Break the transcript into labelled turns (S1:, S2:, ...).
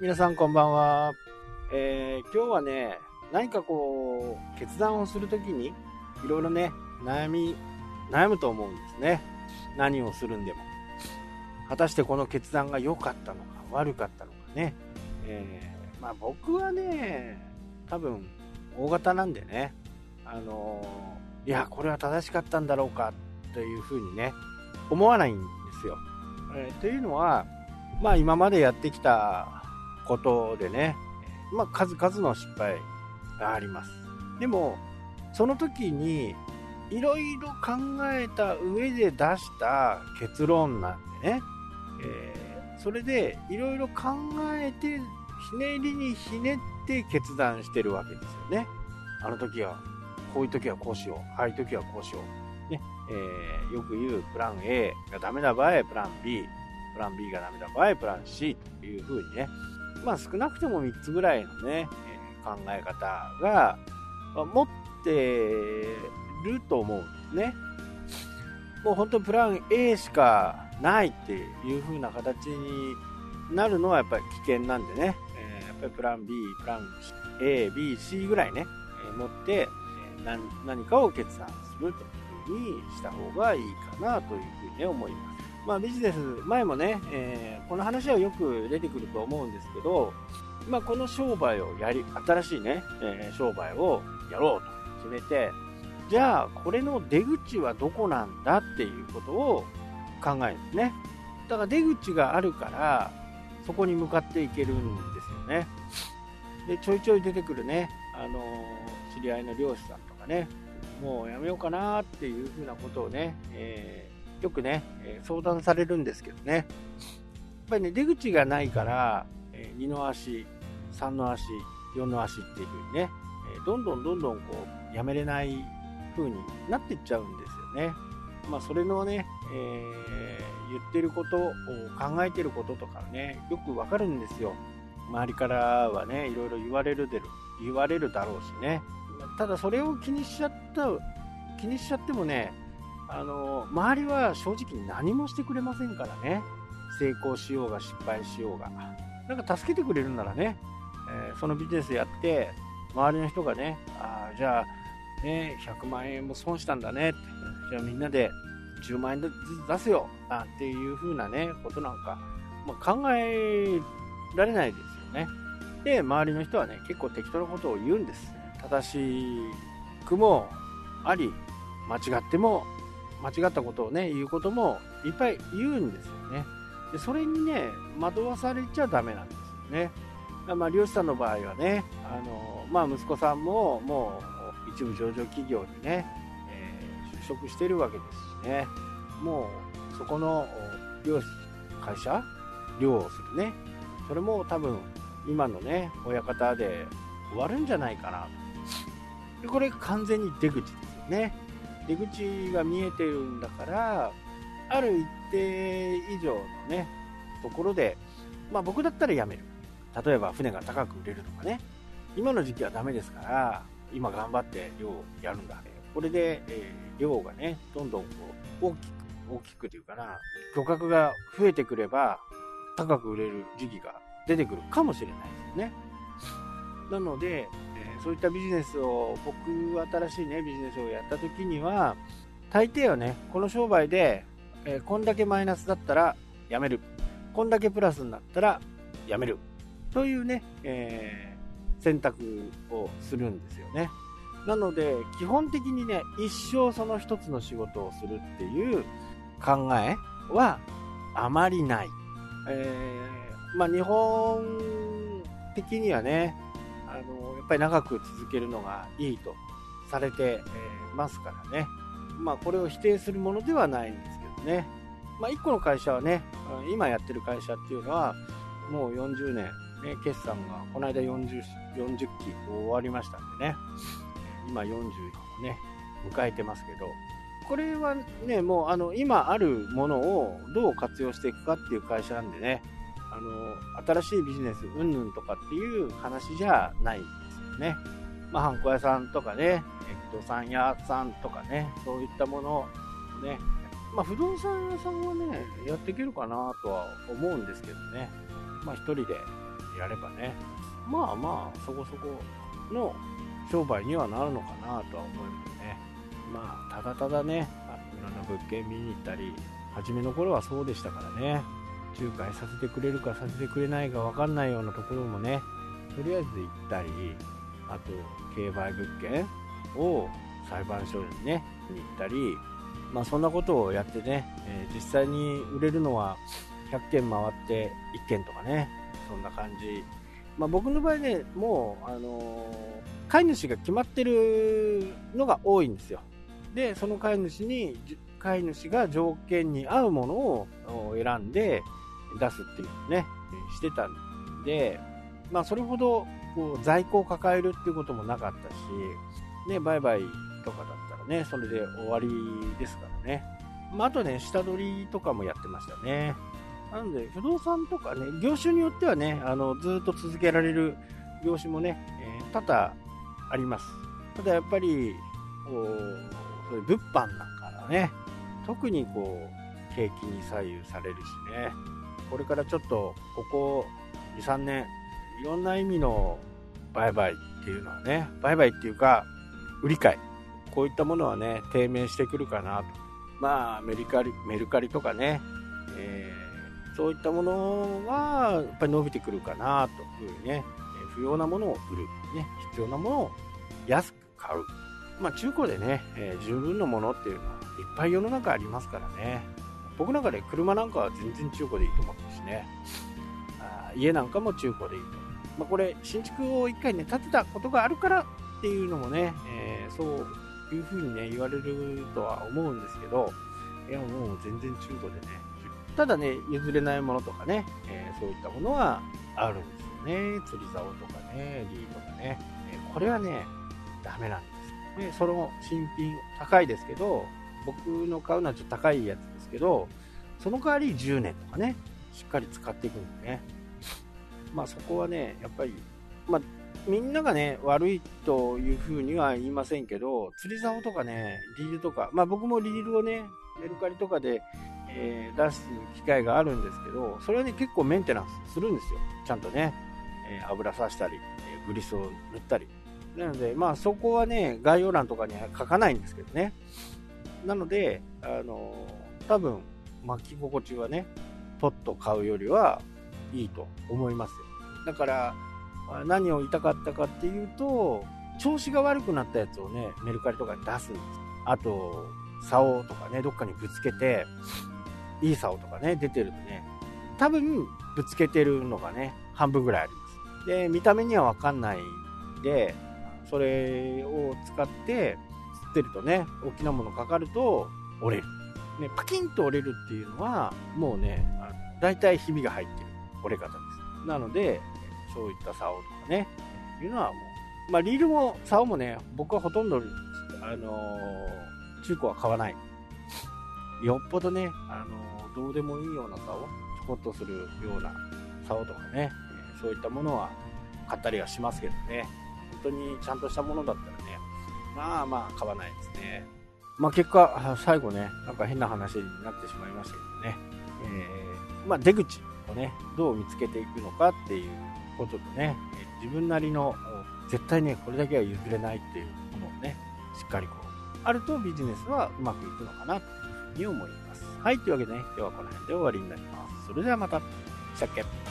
S1: 皆さんこんばんは。えー、今日はね、何かこう、決断をするときに、いろいろね、悩み、悩むと思うんですね。何をするんでも。果たしてこの決断が良かったのか、悪かったのかね。えー、まあ僕はね、多分、大型なんでね、あの、いや、これは正しかったんだろうか、というふうにね、思わないんですよ。えー、というのは、まあ今までやってきたことでね、まあ数々の失敗があります。でも、その時にいろいろ考えた上で出した結論なんでね、えー、それでいろいろ考えてひねりにひねって決断してるわけですよね。あの時は、こういう時はこうしよう。ああいう時はこうしよう。ね、えー、よく言うプラン A がダメな場合、プラン B。プラン B がダメな場合、プラン C という風にね、まあ少なくても3つぐらいのね、え考え方が、ま持ってると思うんですね。もう本当プラン A しかないっていう風な形になるのはやっぱり危険なんでね、えやっぱりプラン B、プラン A、B、C ぐらいね、え持って何何かを決断するという風にした方がいいかなというふうに思います。まあ、ビジネス、前もね、えー、この話はよく出てくると思うんですけど、まあ、この商売をやり、新しいね、えー、商売をやろうと決めて、じゃあ、これの出口はどこなんだっていうことを考えるんですね。だから出口があるから、そこに向かっていけるんですよね。で、ちょいちょい出てくるね、あのー、知り合いの漁師さんとかね、もうやめようかなっていうふうなことをね、えーよくね、え相談されるんですけどね。やっぱりね、出口がないから、え2の足、3の足、4の足っていう風にね、えどんどんどんどんこう、やめれない風になっていっちゃうんですよね。まあ、それのね、えー、言ってることを考えてることとかね、よくわかるんですよ。周りからはね、いろいろ言われるでる、言われるだろうしね。ただそれを気にしちゃった、気にしちゃってもね、あの周りは正直何もしてくれませんからね。成功しようが失敗しようが。なんか助けてくれるならね、えー、そのビジネスやって周りの人がねあじゃあね100万円も損したんだねって。じゃあみんなで10万円ずつ出すよ。なんていう風なねことなんか、まあ、考えられないですよね。で周りの人はね結構適当なことを言うんです。正しくもあり間違っても間違ったことをね、言うこともいっぱい言うんですよね。で、それにね、惑わされちゃダメなんですよね。まあ、漁師さんの場合はね、あの、まあ、息子さんももう一部上場企業にね、えー、就職してるわけですしね、もうそこの漁師、会社、漁をするね、それも多分今のね、親方で終わるんじゃないかなと。でこれ完全に出口ですよね。出口が見えてるんだからある一定以上のねところで、まあ、僕だったらやめる。例えば船が高く売れるとかね。今の時期はダメですから今頑張って漁をやるんだこれで、えー、漁がねどんどんこう大きく大きくというかな漁獲が増えてくれば高く売れる時期が出てくるかもしれないですよね。なのでそういったビジネスを僕新しいねビジネスをやった時には大抵はねこの商売で、えー、こんだけマイナスだったらやめる。こんだけプラスになったらやめる。というね、えー、選択をするんですよね。なので基本的にね一生その一つの仕事をするっていう考えはあまりない、えー、まあ日本的にはねあのやっぱり長く続けるのがいいとされてますからね、まあ、これを否定するものではないんですけどね、まあ、1個の会社はね、今やってる会社っていうのは、もう40年、ね、決算がこの間 40, 40期終わりましたんでね、今40をね、迎えてますけど、これはね、もうあの今あるものをどう活用していくかっていう会社なんでね、あの新しいビジネスうんぬんとかっていう話じゃないですよね。まあ、ハンコ屋さんとかね、不動産屋さんとかね、そういったものをね、まあ、不動産屋さんはね、やっていけるかなとは思うんですけどね、まあ、一人でやればね、まあまあ、そこそこの商売にはなるのかなとは思うよね。まあ、ただただね、いろんな物件見に行ったり、初めの頃はそうでしたからね、仲介させてくれるかさせてくれないか分かんないようなところもね、とりあえず行ったり、あと、競売物件を裁判所にね、に行ったり、まあそんなことをやってね、えー、実際に売れるのは100件回って1件とかね、そんな感じ。まあ僕の場合ね、もう、あのー、飼い主が決まってるのが多いんですよ。で、その飼い主に、飼い主が条件に合うものを選んで出すっていうね、してたんで、まあそれほどこう在庫を抱えるっていうこともなかったし、ね、売買とかだったらね、それで終わりですからね。まあ、あとね、下取りとかもやってましたね。なので、不動産とかね、業種によってはね、あのずっと続けられる業種もね、えー、多々あります。ただやっぱり、こう、そういう物販なんかはね、特にこう、景気に左右されるしね、これからちょっと、ここ2、3年、いろんな意味の売買っていうのはね、売買っていうか、売り買い。こういったものはね、低迷してくるかなと。まあ、メルカリ、メルカリとかね、えー、そういったものは、やっぱり伸びてくるかなというふうにね、不要なものを売る。ね、必要なものを安く買う。まあ、中古でね、えー、十分のものっていうのはいっぱい世の中ありますからね。僕なんかで車なんかは全然中古でいいと思ってしね。あ家なんかも中古でいいと。まあ、これ、新築を一回ね、建てたことがあるからっていうのもね、えー、そういうふうにね、言われるとは思うんですけど、いや、もう全然中古でね、ただね、譲れないものとかね、えー、そういったものはあるんですよね。釣り竿とかね、リーとかね。えー、これはね、ダメなんです。で、その新品、高いですけど、僕の買うのはちょっと高いやつですけど、その代わり10年とかね、しっかり使っていくんでね。まあそこはね、やっぱり、まあみんながね、悪いというふうには言いませんけど、釣り竿とかね、リールとか、まあ僕もリールをね、メルカリとかで、えー、出す機会があるんですけど、それはね、結構メンテナンスするんですよ。ちゃんとね、えー、油さしたり、えー、グリスを塗ったり。なので、まあそこはね、概要欄とかには書かないんですけどね。なので、あの多分、巻き心地はね、ポッと買うよりはいいと思います。だから、何を言いたかったかっていうと、調子が悪くなったやつをね、メルカリとかに出すんです。あと、竿とかね、どっかにぶつけて、いい竿とかね、出てるとね、多分、ぶつけてるのがね、半分ぐらいあります。で、見た目にはわかんないで、それを使って、釣ってるとね、大きなものかかると折れる。ね、パキンと折れるっていうのは、もうね、あの大体ひびが入ってる折れ方です。なので、そういった竿とかね、いうのはもう、まあ、リールも竿もね、僕はほとんど、あのー、中古は買わない。よっぽどね、あのー、どうでもいいような竿、ちょこっとするような竿とかね、そういったものは買ったりはしますけどね、本当にちゃんとしたものだったらね、まあまあ買わないですね。まあ結果、最後ね、なんか変な話になってしまいましたけどね、えー、まあ出口をね、どう見つけていくのかっていうこととね、自分なりの絶対ね、これだけは譲れないっていうものをね、しっかりこう、あるとビジネスはうまくいくのかなというふうに思います。はい、というわけでね、今日はこの辺で終わりになります。それではまた。したっけ